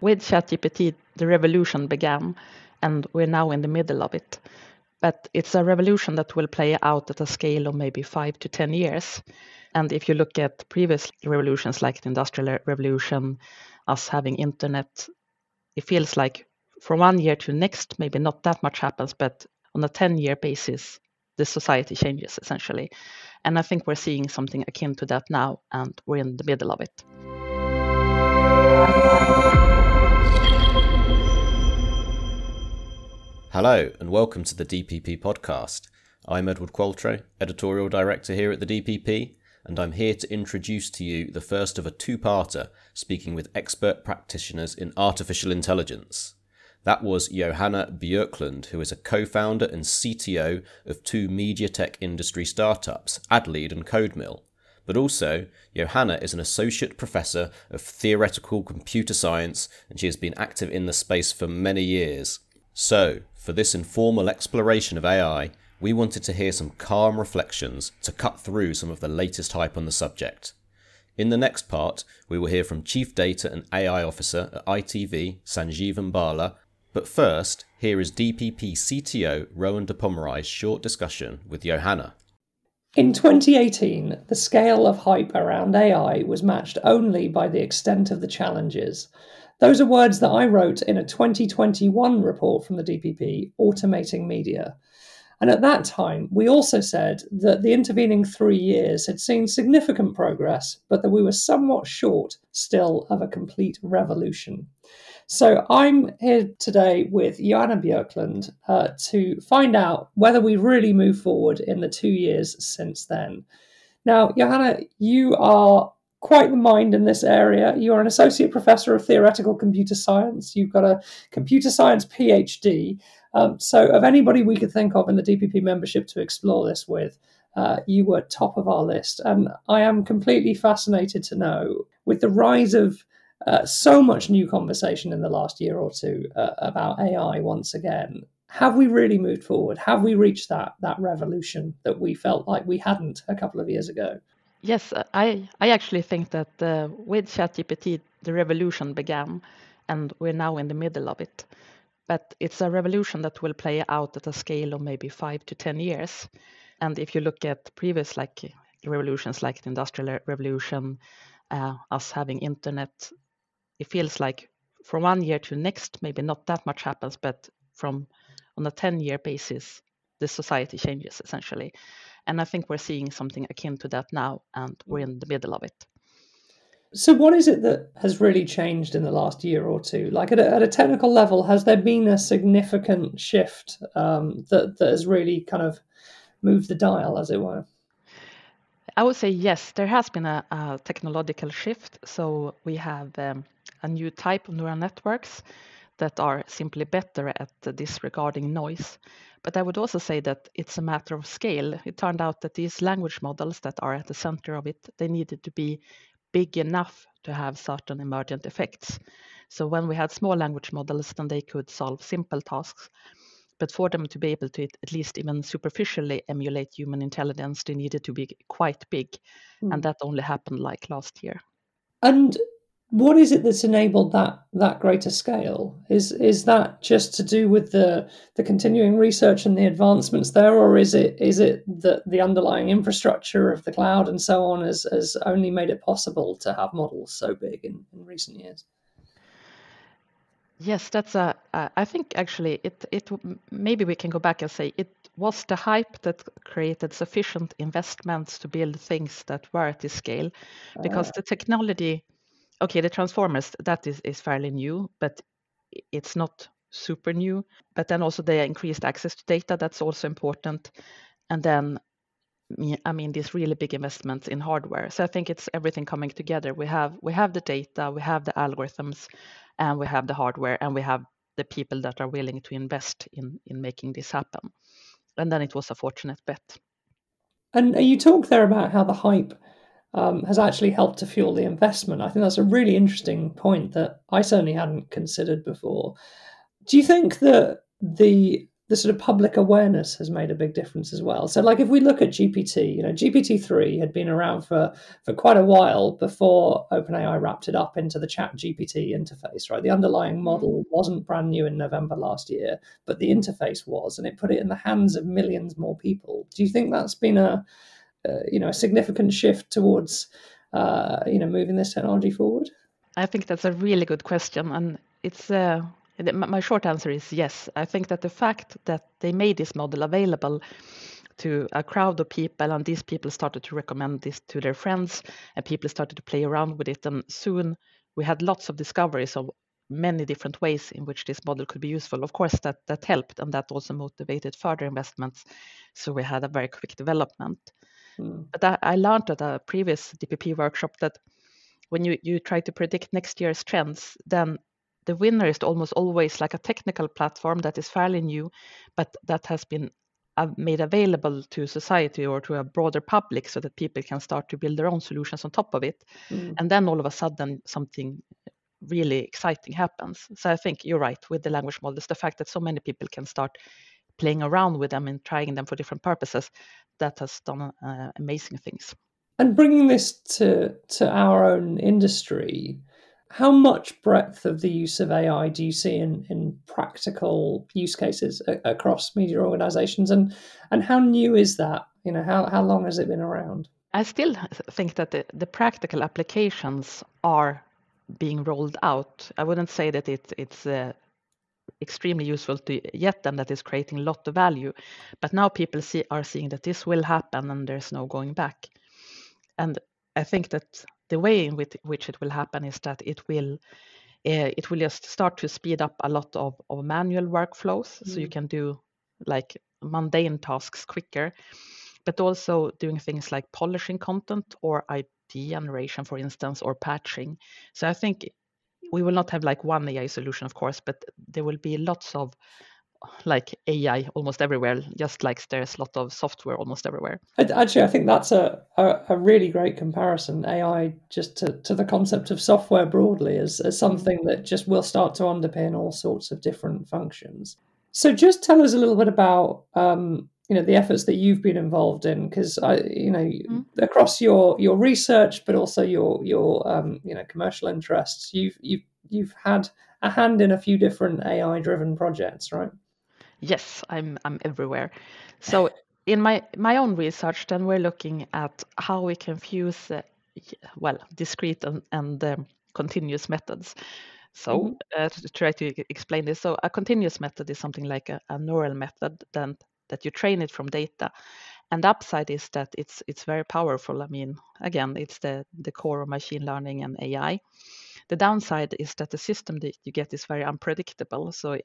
With ChatGPT, the revolution began, and we're now in the middle of it. But it's a revolution that will play out at a scale of maybe five to 10 years. And if you look at previous revolutions like the Industrial Revolution, us having internet, it feels like from one year to next, maybe not that much happens, but on a 10 year basis, the society changes essentially. And I think we're seeing something akin to that now, and we're in the middle of it. Hello, and welcome to the DPP podcast. I'm Edward Qualtrough, editorial director here at the DPP, and I'm here to introduce to you the first of a two parter speaking with expert practitioners in artificial intelligence. That was Johanna Björklund, who is a co founder and CTO of two media tech industry startups, Adlede and CodeMill. But also, Johanna is an associate professor of theoretical computer science and she has been active in the space for many years. So, for this informal exploration of AI, we wanted to hear some calm reflections to cut through some of the latest hype on the subject. In the next part, we will hear from Chief Data and AI Officer at ITV, Sanjeevan Bala, but first, here is DPP CTO Rowan de Pomerai's short discussion with Johanna. In 2018, the scale of hype around AI was matched only by the extent of the challenges. Those are words that I wrote in a 2021 report from the DPP, Automating Media. And at that time, we also said that the intervening three years had seen significant progress, but that we were somewhat short still of a complete revolution. So I'm here today with Johanna Björklund uh, to find out whether we really moved forward in the two years since then. Now, Johanna, you are quite the mind in this area. You are an associate professor of theoretical computer science. You've got a computer science PhD. Um, so, of anybody we could think of in the DPP membership to explore this with, uh, you were top of our list. And I am completely fascinated to know, with the rise of uh, so much new conversation in the last year or two uh, about AI once again. Have we really moved forward? Have we reached that that revolution that we felt like we hadn't a couple of years ago? Yes, I I actually think that uh, with ChatGPT the revolution began, and we're now in the middle of it. But it's a revolution that will play out at a scale of maybe five to ten years. And if you look at previous like revolutions, like the Industrial Revolution, uh, us having internet it feels like from one year to next, maybe not that much happens, but from on a 10 year basis, the society changes essentially. And I think we're seeing something akin to that now, and we're in the middle of it. So, what is it that has really changed in the last year or two? Like at a, at a technical level, has there been a significant shift um, that, that has really kind of moved the dial, as it were? I would say yes, there has been a, a technological shift. So, we have um, a new type of neural networks that are simply better at disregarding noise. But I would also say that it's a matter of scale. It turned out that these language models that are at the center of it, they needed to be big enough to have certain emergent effects. So when we had small language models, then they could solve simple tasks. But for them to be able to at least even superficially emulate human intelligence, they needed to be quite big. Mm. And that only happened like last year. And what is it that's enabled that that greater scale? Is is that just to do with the the continuing research and the advancements there, or is it is it that the underlying infrastructure of the cloud and so on has has only made it possible to have models so big in, in recent years? Yes, that's a. Uh, I think actually it it maybe we can go back and say it was the hype that created sufficient investments to build things that were at this scale, because uh. the technology okay, the transformers that is is fairly new, but it's not super new. But then also the increased access to data that's also important, and then I mean these really big investments in hardware. So I think it's everything coming together. We have we have the data, we have the algorithms, and we have the hardware, and we have the people that are willing to invest in in making this happen. And then it was a fortunate bet. And uh, you talk there about how the hype um, has actually helped to fuel the investment. I think that's a really interesting point that I certainly hadn't considered before. Do you think that the the sort of public awareness has made a big difference as well. So, like if we look at GPT, you know, GPT three had been around for for quite a while before OpenAI wrapped it up into the Chat GPT interface. Right, the underlying model wasn't brand new in November last year, but the interface was, and it put it in the hands of millions more people. Do you think that's been a, uh, you know, a significant shift towards, uh, you know, moving this technology forward? I think that's a really good question, and it's. Uh my short answer is yes. I think that the fact that they made this model available to a crowd of people and these people started to recommend this to their friends and people started to play around with it and soon we had lots of discoveries of many different ways in which this model could be useful. Of course, that that helped and that also motivated further investments. So we had a very quick development. Mm. But I, I learned at a previous DPP workshop that when you, you try to predict next year's trends, then the winner is almost always like a technical platform that is fairly new, but that has been made available to society or to a broader public so that people can start to build their own solutions on top of it. Mm. And then all of a sudden, something really exciting happens. So I think you're right with the language models. The fact that so many people can start playing around with them and trying them for different purposes, that has done uh, amazing things. And bringing this to to our own industry, how much breadth of the use of AI do you see in, in practical use cases a- across media organizations and and how new is that? You know, how, how long has it been around? I still think that the, the practical applications are being rolled out. I wouldn't say that it, it's uh, extremely useful to yet and that is creating a lot of value. But now people see, are seeing that this will happen and there's no going back. And I think that the way in which, which it will happen is that it will uh, it will just start to speed up a lot of, of manual workflows mm. so you mm. can do like mundane tasks quicker but also doing things like polishing content or id generation for instance or patching so i think we will not have like one ai solution of course but there will be lots of like AI almost everywhere, just like there's a lot of software almost everywhere. Actually, I think that's a, a, a, really great comparison. AI just to, to the concept of software broadly as, as something that just will start to underpin all sorts of different functions. So, just tell us a little bit about um, you know the efforts that you've been involved in, because I you know mm-hmm. across your your research, but also your your um, you know commercial interests, you've you've you've had a hand in a few different AI driven projects, right? Yes, I'm I'm everywhere. So in my my own research, then we're looking at how we can fuse uh, well discrete and, and um, continuous methods. So mm-hmm. uh, to try to explain this, so a continuous method is something like a, a neural method then that you train it from data. And the upside is that it's it's very powerful. I mean, again, it's the the core of machine learning and AI. The downside is that the system that you get is very unpredictable. So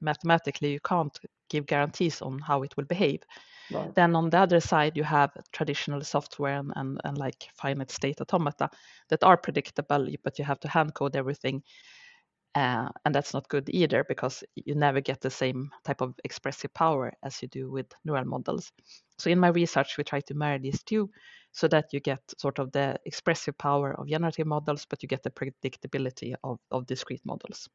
mathematically you can't give guarantees on how it will behave. Right. Then on the other side, you have traditional software and, and, and, like finite state automata that are predictable, but you have to hand code everything. Uh, and that's not good either because you never get the same type of expressive power as you do with neural models. So in my research, we try to marry these two so that you get sort of the expressive power of generative models, but you get the predictability of, of discrete models.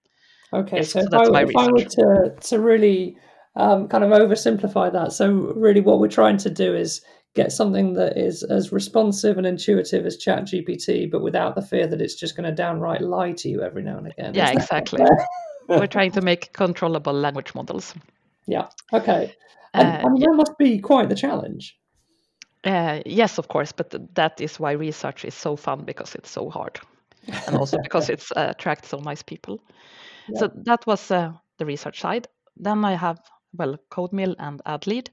Okay, yes, so, so if, I, if I were to, to really um, kind of oversimplify that, so really what we're trying to do is get something that is as responsive and intuitive as Chat GPT, but without the fear that it's just going to downright lie to you every now and again. Yeah, exactly. we're trying to make controllable language models. Yeah. Okay. And, uh, and that must be quite the challenge. Uh, yes, of course, but that is why research is so fun because it's so hard, and also because it uh, attracts so nice people. So that was uh, the research side. Then I have, well, CodeMill and Adlede.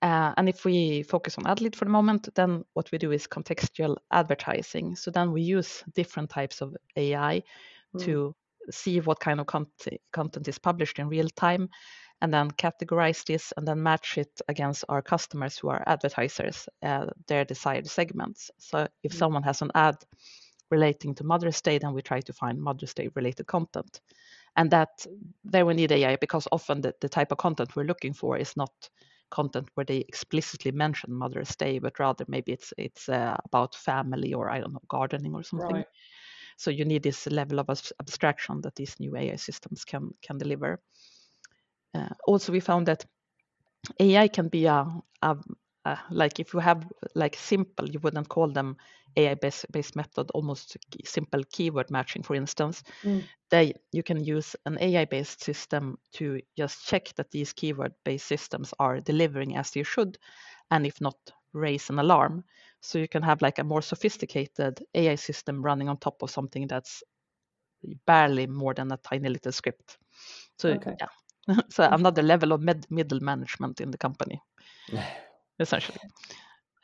Uh, and if we focus on Adlede for the moment, then what we do is contextual advertising. So then we use different types of AI mm. to see what kind of content, content is published in real time and then categorize this and then match it against our customers who are advertisers, uh, their desired segments. So if mm. someone has an ad relating to Mother's Day, then we try to find Mother's Day related content. And that there we need AI because often the, the type of content we're looking for is not content where they explicitly mention Mother's Day, but rather maybe it's it's uh, about family or I don't know gardening or something. Right. So you need this level of abstraction that these new AI systems can can deliver. Uh, also, we found that AI can be a, a, a, like if you have like simple, you wouldn't call them AI based, based method, almost simple keyword matching, for instance. Mm. They you can use an AI based system to just check that these keyword based systems are delivering as you should, and if not, raise an alarm. So you can have like a more sophisticated AI system running on top of something that's barely more than a tiny little script. So okay. yeah, so another level of med- middle management in the company, essentially.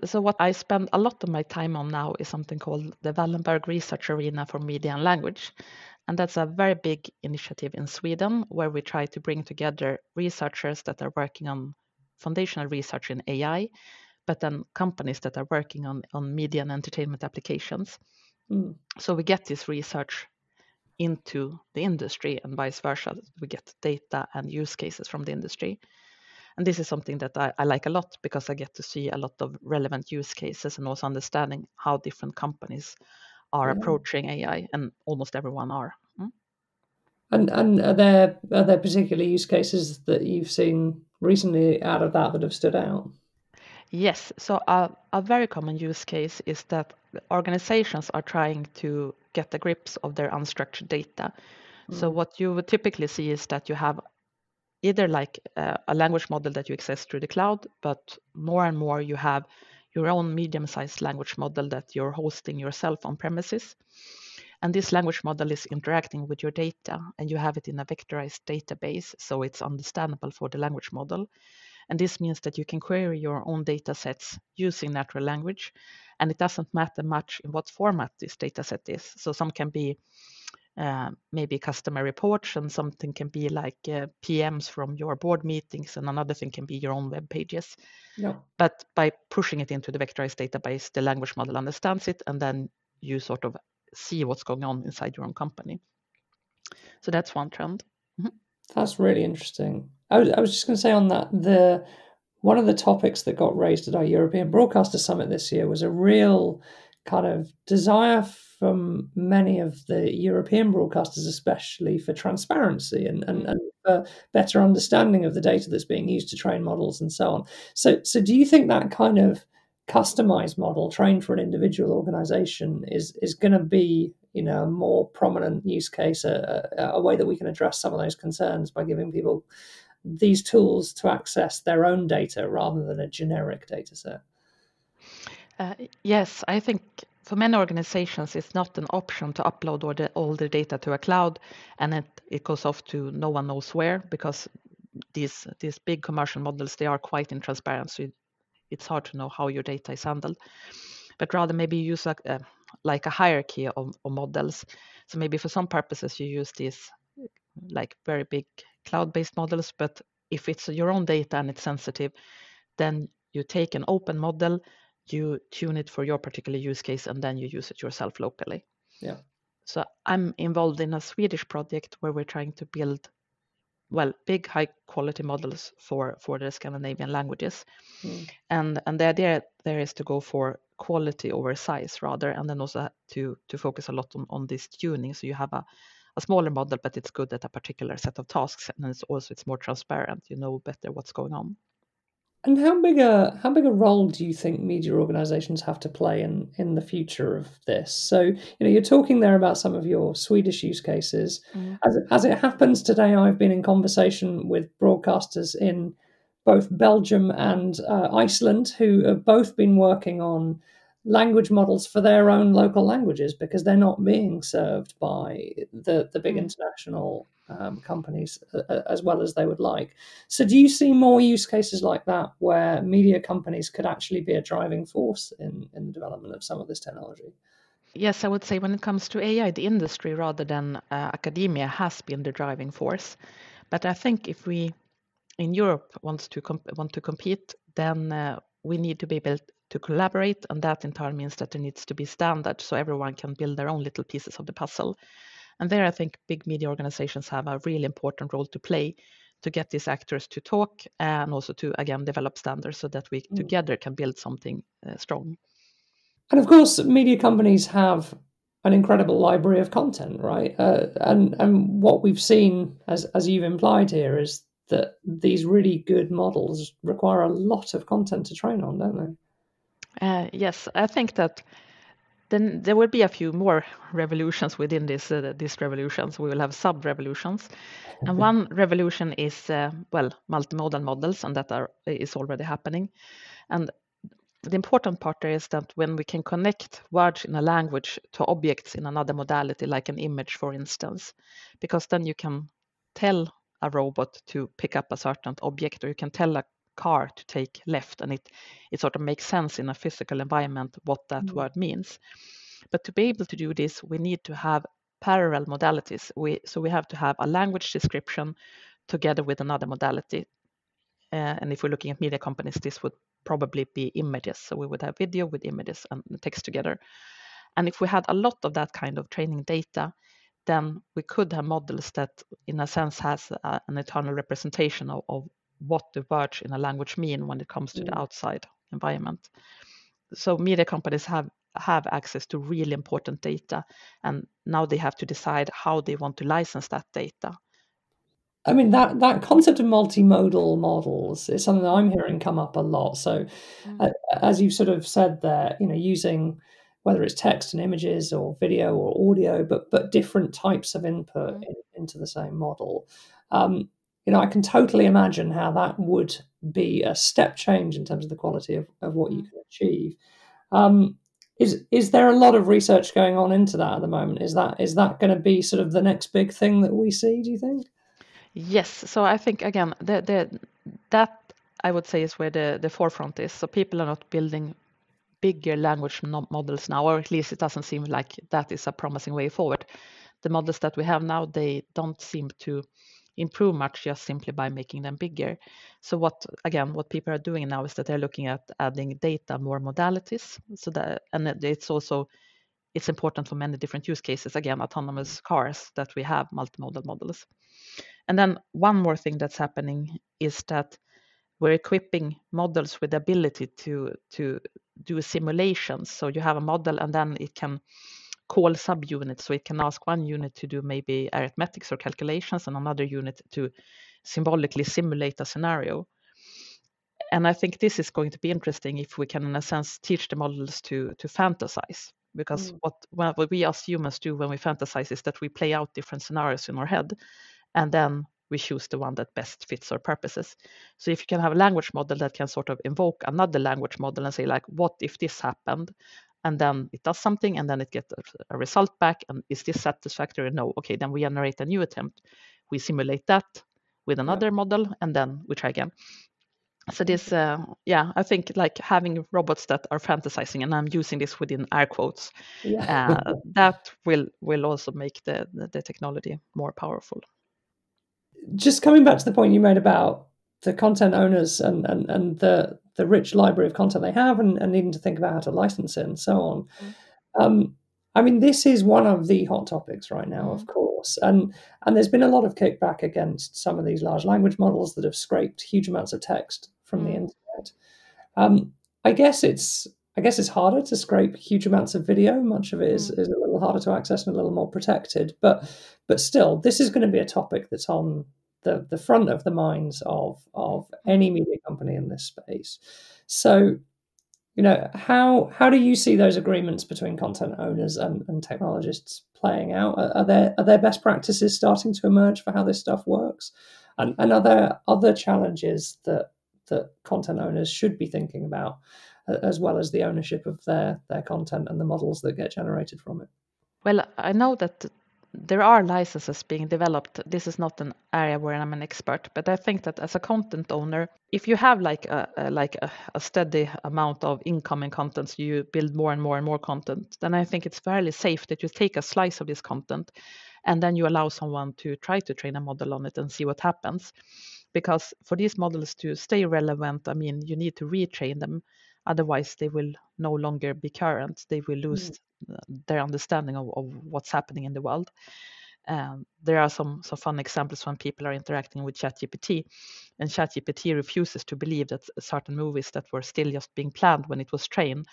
So what I spend a lot of my time on now is something called the Wallenberg Research Arena for Media and Language. And that's a very big initiative in Sweden where we try to bring together researchers that are working on foundational research in AI, but then companies that are working on, on media and entertainment applications. Mm. So we get this research into the industry and vice versa. We get data and use cases from the industry. And this is something that I, I, like a lot because I get to see a lot of relevant use cases and also understanding how different companies are yeah. approaching AI, and almost everyone are. Hmm? And and are there are there particular use cases that you've seen recently out of that that have stood out? Yes. So a, a very common use case is that organizations are trying to get the grips of their unstructured data. Mm. So what you would typically see is that you have either like uh, a language model that you access through the cloud, but more and more you have your own medium-sized language model that you're hosting yourself on premises. And this language model is interacting with your data and you have it in a vectorized database, so it's understandable for the language model. And this means that you can query your own data sets using natural language. And it doesn't matter much in what format this data set is. So some can be maybe customer reports and something can be like uh, PMs from your board meetings and another thing can be your own web pages. Yeah. But by pushing it into the vectorized database, the language model understands it and then you sort of see what's going on inside your own company. So that's one trend. Mm-hmm. That's really interesting. I was, I was just going to say on that the one of the topics that got raised at our European Broadcaster Summit this year was a real kind of desire from many of the European broadcasters, especially for transparency and, and, mm. and for better understanding of the data that's being used to train models and so on. So, so do you think that kind of customized model trained for an individual organization is is going to be you know a more prominent use case a, a, a, way that we can address some of those concerns by giving people these tools to access their own data rather than a generic data set uh, yes i think for many organizations, it's not an option to upload all the, all data to a cloud and it, it goes off to no one knows where because these these big commercial models they are quite intransparent, so it's hard to know how your data is handled. But rather maybe use a, uh, like a hierarchy of, of models. So maybe for some purposes you use these like very big cloud-based models, but if it's your own data and it's sensitive, then you take an open model you tune it for your particular use case and then you use it yourself locally. Yeah. So I'm involved in a Swedish project where we're trying to build well big high quality models for for the Scandinavian languages. Mm. And and the idea there is to go for quality over size rather and then also to to focus a lot on on this tuning so you have a a smaller model but it's good at a particular set of tasks and it's also it's more transparent you know better what's going on and how big a how big a role do you think media organisations have to play in in the future of this? So you know you're talking there about some of your Swedish use cases. Mm. As it, as it happens today, I've been in conversation with broadcasters in both Belgium and uh, Iceland who have both been working on language models for their own local languages because they're not being served by the, the big mm. international um, companies uh, uh, as well as they would like. So, do you see more use cases like that where media companies could actually be a driving force in, in the development of some of this technology? Yes, I would say when it comes to AI, the industry rather than uh, academia has been the driving force. But I think if we in Europe want to comp- want to compete, then uh, we need to be able to collaborate, and that in turn means that there needs to be standards so everyone can build their own little pieces of the puzzle. And there, I think big media organizations have a really important role to play to get these actors to talk and also to again develop standards so that we mm. together can build something uh, strong. And of course, media companies have an incredible library of content, right? Uh, and and what we've seen, as as you've implied here, is that these really good models require a lot of content to train on, don't they? Uh, yes, I think that then there will be a few more revolutions within this uh, these revolutions. We will have sub revolutions, and one revolution is uh, well multimodal models, and that are is already happening. And the important part there is that when we can connect words in a language to objects in another modality, like an image, for instance, because then you can tell a robot to pick up a certain object, or you can tell a car to take left, and it it sort of makes sense in a physical environment what that mm. word means. But to be able to do this, we need to have parallel modalities. We so we have to have a language description together with another modality. Uh, and if we're looking at media companies, this would probably be images. So we would have video with images and text together. And if we had a lot of that kind of training data, then we could have models that, in a sense, has a, an eternal representation of, of, what the words in a language mean when it comes to mm. the outside environment. So media companies have have access to really important data, and now they have to decide how they want to license that data. I mean that that concept of multimodal models is something that I'm hearing come up a lot. So, mm. uh, as you sort of said there, you know, using whether it's text and images or video or audio, but but different types of input mm. in, into the same model. Um, you know, I can totally imagine how that would be a step change in terms of the quality of, of what you mm. can achieve. Um, is is there a lot of research going on into that at the moment? Is that is that going to be sort of the next big thing that we see? Do you think? Yes. So I think again, the, the, that I would say is where the, the forefront is. So people are not building bigger language models now, or at least it doesn't seem like that is a promising way forward. The models that we have now, they don't seem to improve much just simply by making them bigger. So what again, what people are doing now is that they're looking at adding data, more modalities. So that and it's also it's important for many different use cases. Again, autonomous cars that we have multimodal models. And then one more thing that's happening is that we're equipping models with the ability to to do simulations. So you have a model and then it can call subunits. So it can ask one unit to do maybe arithmetics or calculations and another unit to symbolically simulate a scenario. And I think this is going to be interesting if we can, in a sense, teach the models to to fantasize. Because mm. what what we as humans do when we fantasize is that we play out different scenarios in our head, and then we choose the one that best fits our purposes. So if you can have a language model that can sort of invoke another language model and say like, what if this happened? And then it does something and then it gets a, result back and is this satisfactory? No. Okay then we generate a new attempt. We simulate that with another yeah. model and then we try again. So this uh, yeah i think like having robots that are fantasizing and i'm using this within air quotes yeah. uh, that will will also make the, the, the technology more powerful. Just coming back to the point you made about the content owners and, and, and the the rich library of content they have and, and needing to think about how to license it and so on. Mm. Um, I mean, this is one of the hot topics right now, mm. of course, and and there's been a lot of kickback against some of these large language models that have scraped huge amounts of text from mm. the internet. Um, I guess it's I guess it's harder to scrape huge amounts of video. Much of it is, mm. is a little harder to access and a little more protected, but but still, this is going to be a topic that's on the, the front of the minds of of mm-hmm. any media company in this space. So, you know, how how do you see those agreements between content owners and, and technologists playing out? Are, are there are there best practices starting to emerge for how this stuff works? And, and are there other challenges that that content owners should be thinking about, as well as the ownership of their their content and the models that get generated from it? Well, I know that there are licenses being developed. This is not an area where I'm an expert, but I think that as a content owner, if you have like a, a like a, a, steady amount of incoming content, you build more and more and more content, then I think it's fairly safe that you take a slice of this content and then you allow someone to try to train a model on it and see what happens. Because for these models to stay relevant, I mean, you need to retrain them. Otherwise, they will no longer be current. They will lose mm their understanding of, of what's happening in the world. Um, there are some, some fun examples when people are interacting with ChatGPT, and ChatGPT refuses to believe that certain movies that were still just being planned when it was trained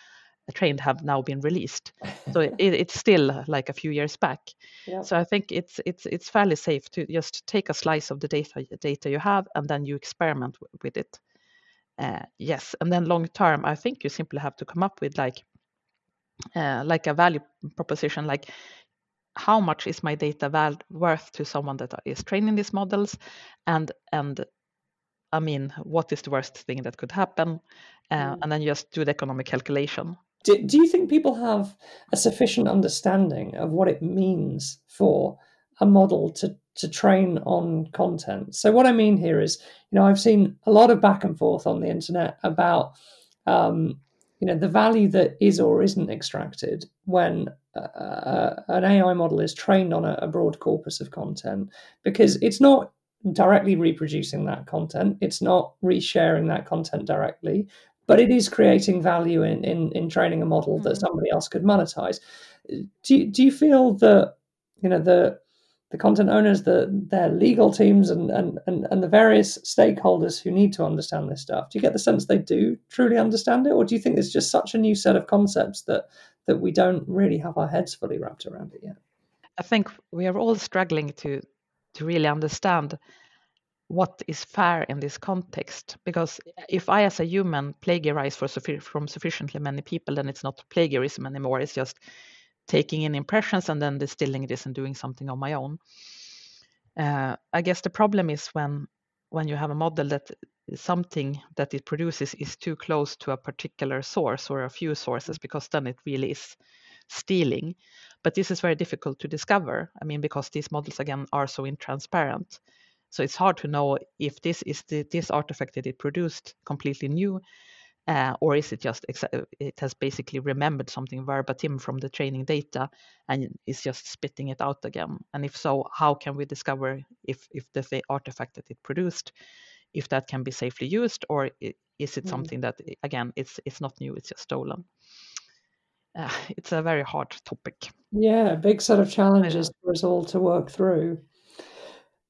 trained have now been released. So it, it's still like a few years back. Yep. So I think it's it's it's fairly safe to just take a slice of the data data you have and then you experiment with it. Uh, yes, and then long term, I think you simply have to come up with like uh, like a value proposition, like how much is my data val- worth to someone that is training these models, and and I mean, what is the worst thing that could happen, uh, mm. and then just do the economic calculation. Do, do you think people have a sufficient understanding of what it means for a model to to train on content. So what I mean here is, you know, I've seen a lot of back and forth on the internet about, um, you know, the value that is or isn't extracted when uh, uh an AI model is trained on a, a broad corpus of content, because it's not directly reproducing that content, it's not resharing that content directly, but it is creating value in in, in training a model mm-hmm. that somebody else could monetize. Do you, do you feel that you know the the content owners, the their legal teams, and, and and and the various stakeholders who need to understand this stuff. Do you get the sense they do truly understand it, or do you think it's just such a new set of concepts that that we don't really have our heads fully wrapped around it yet? I think we are all struggling to to really understand what is fair in this context because if i as a human plagiarize for from sufficiently many people then it's not plagiarism anymore it's just taking in impressions and then distilling this and doing something on my own. Uh, I guess the problem is when when you have a model that something that it produces is too close to a particular source or a few sources because then it really is stealing. But this is very difficult to discover. I mean, because these models again are so intransparent. So it's hard to know if this is the, this artifact that it produced completely new uh, or is it just it has basically remembered something verbatim from the training data and is just spitting it out again? And if so, how can we discover if if the artifact that it produced, if that can be safely used, or is it mm. something that again it's it's not new, it's just stolen? Uh, it's a very hard topic. Yeah, big set of challenges for us all to work through.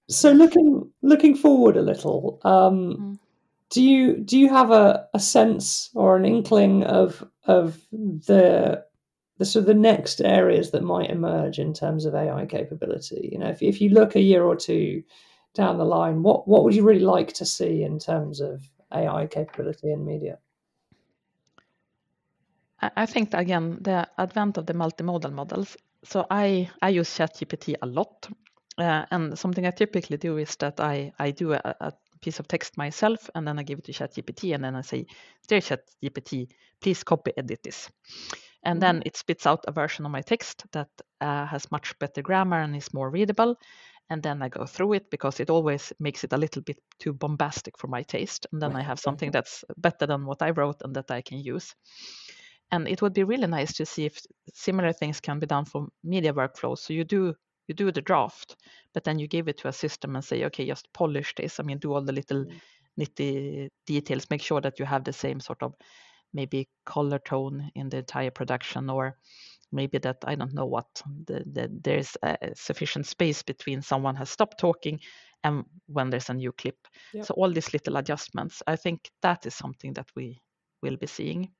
So looking looking forward a little, um, mm do you do you have a, a sense or an inkling of of the the sort of the next areas that might emerge in terms of AI capability? You know, if if you look a year or two down the line, what what would you really like to see in terms of AI capability in media? I think again the advent of the multimodal models. So I I use ChatGPT a lot, uh, and something I typically do is that I I do a, a piece of text myself and then I give it to ChatGPT and then I say, Dear ChatGPT, please copy edit this. And mm. then it spits out a version of my text that uh, has much better grammar and is more readable. And then I go through it because it always makes it a little bit too bombastic for my taste. And then I have something that's better than what I wrote and that I can use. And it would be really nice to see if similar things can be done for media workflows. So you do you do the draft, but then you give it to a system and say, okay, just polish this. I mean, do all the little mm. nitty details. Make sure that you have the same sort of maybe color tone in the entire production, or maybe that I don't know what the, the, there's a sufficient space between someone has stopped talking and when there's a new clip. Yep. So all these little adjustments, I think that is something that we will be seeing.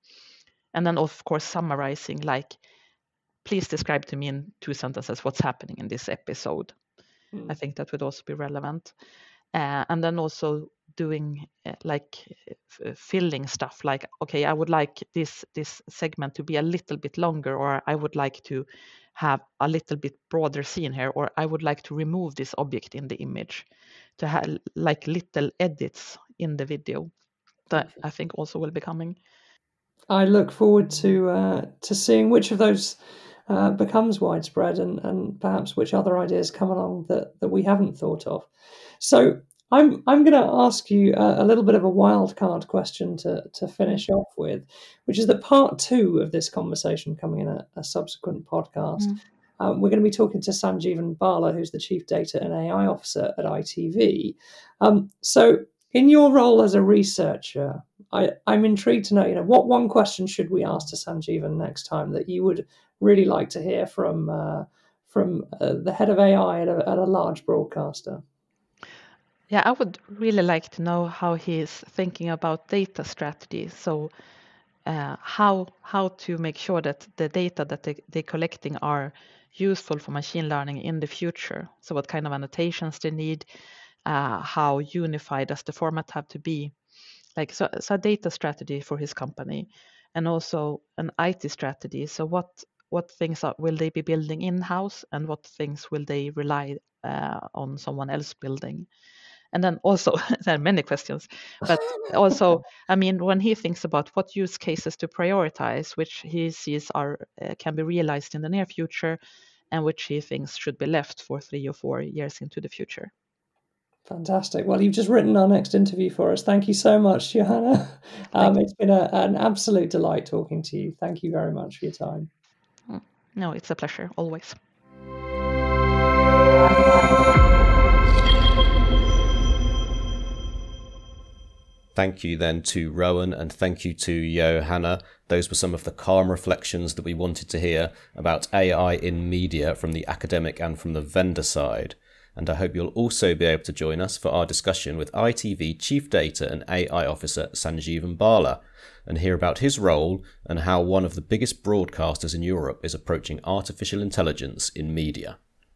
And then of course summarizing like please describe to me in two sentences what's happening in this episode. Mm. I think that would also be relevant. Uh, and then also doing uh, like f- filling stuff like okay i would like this this segment to be a little bit longer or i would like to have a little bit broader scene here or i would like to remove this object in the image to have like little edits in the video that i think also will be coming i look forward to uh, to seeing which of those uh, becomes widespread and, and perhaps which other ideas come along that, that we haven't thought of. So I'm I'm going to ask you a, a, little bit of a wild card question to to finish off with, which is that part two of this conversation coming in a, a subsequent podcast. Mm. Um, we're going to be talking to Sanjeevan Bala, who's the Chief Data and AI Officer at ITV. Um, so, in your role as a researcher, I, am intrigued to know, you know, what one question should we ask to Sanjeevan next time that you would really like to hear from uh, from uh, the head of AI at a, at a large broadcaster. Yeah, I would really like to know how he is thinking about data strategy. So, uh, how how to make sure that the data that they, they're collecting are useful for machine learning in the future. So what kind of annotations they need, uh, how unified does the format have to be, like so, so a data strategy for his company, and also an IT strategy. So what what things are, will they be building in house, and what things will they rely uh, on someone else building? And then also, there are many questions, but also, I mean, when he thinks about what use cases to prioritize, which he sees are uh, can be realized in the near future, and which he thinks should be left for three or four years into the future. Fantastic. Well, you've just written our next interview for us. Thank you so much, Johanna. Um, it's been a, an absolute delight talking to you. Thank you very much for your time. No, it's a pleasure, always. Thank you then to Rowan and thank you to Johanna. Those were some of the calm reflections that we wanted to hear about AI in media from the academic and from the vendor side. And I hope you'll also be able to join us for our discussion with ITV Chief Data and AI Officer Sanjeevan Bala and hear about his role and how one of the biggest broadcasters in Europe is approaching artificial intelligence in media.